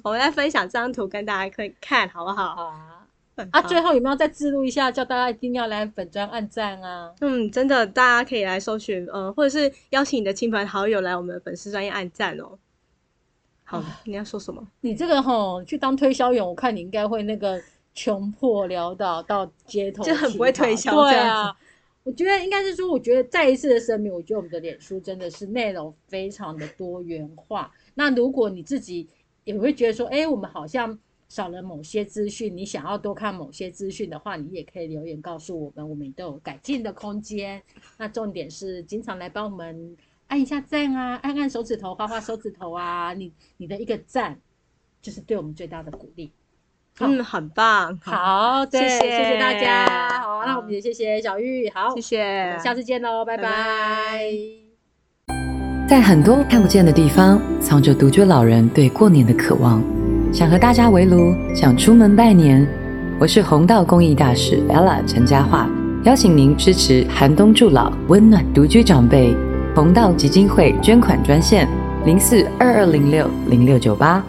我们来分享这张图跟大家可以看好不好？好啊。啊，最后有没有再记录一下，叫大家一定要来粉专按赞啊？嗯，真的，大家可以来搜寻，呃，或者是邀请你的亲朋好友来我们的粉丝专业按赞哦。好，啊你要说什么？你这个吼去当推销员，我看你应该会那个穷迫潦倒到街头，就很不会推销对啊，我觉得应该是说，我觉得再一次的声明，我觉得我们的脸书真的是内容非常的多元化。那如果你自己也会觉得说，哎，我们好像少了某些资讯，你想要多看某些资讯的话，你也可以留言告诉我们，我们都有改进的空间。那重点是经常来帮我们按一下赞啊，按按手指头，画画手指头啊，你你的一个赞就是对我们最大的鼓励。嗯，很棒，，好，对，谢谢谢大家。好，那我们也谢谢小玉。好，谢谢，下次见喽，拜拜拜拜在很多看不见的地方，藏着独居老人对过年的渴望。想和大家围炉，想出门拜年。我是红道公益大使 ella 陈嘉桦，邀请您支持寒冬助老，温暖独居长辈。红道基金会捐款专线：零四二二零六零六九八。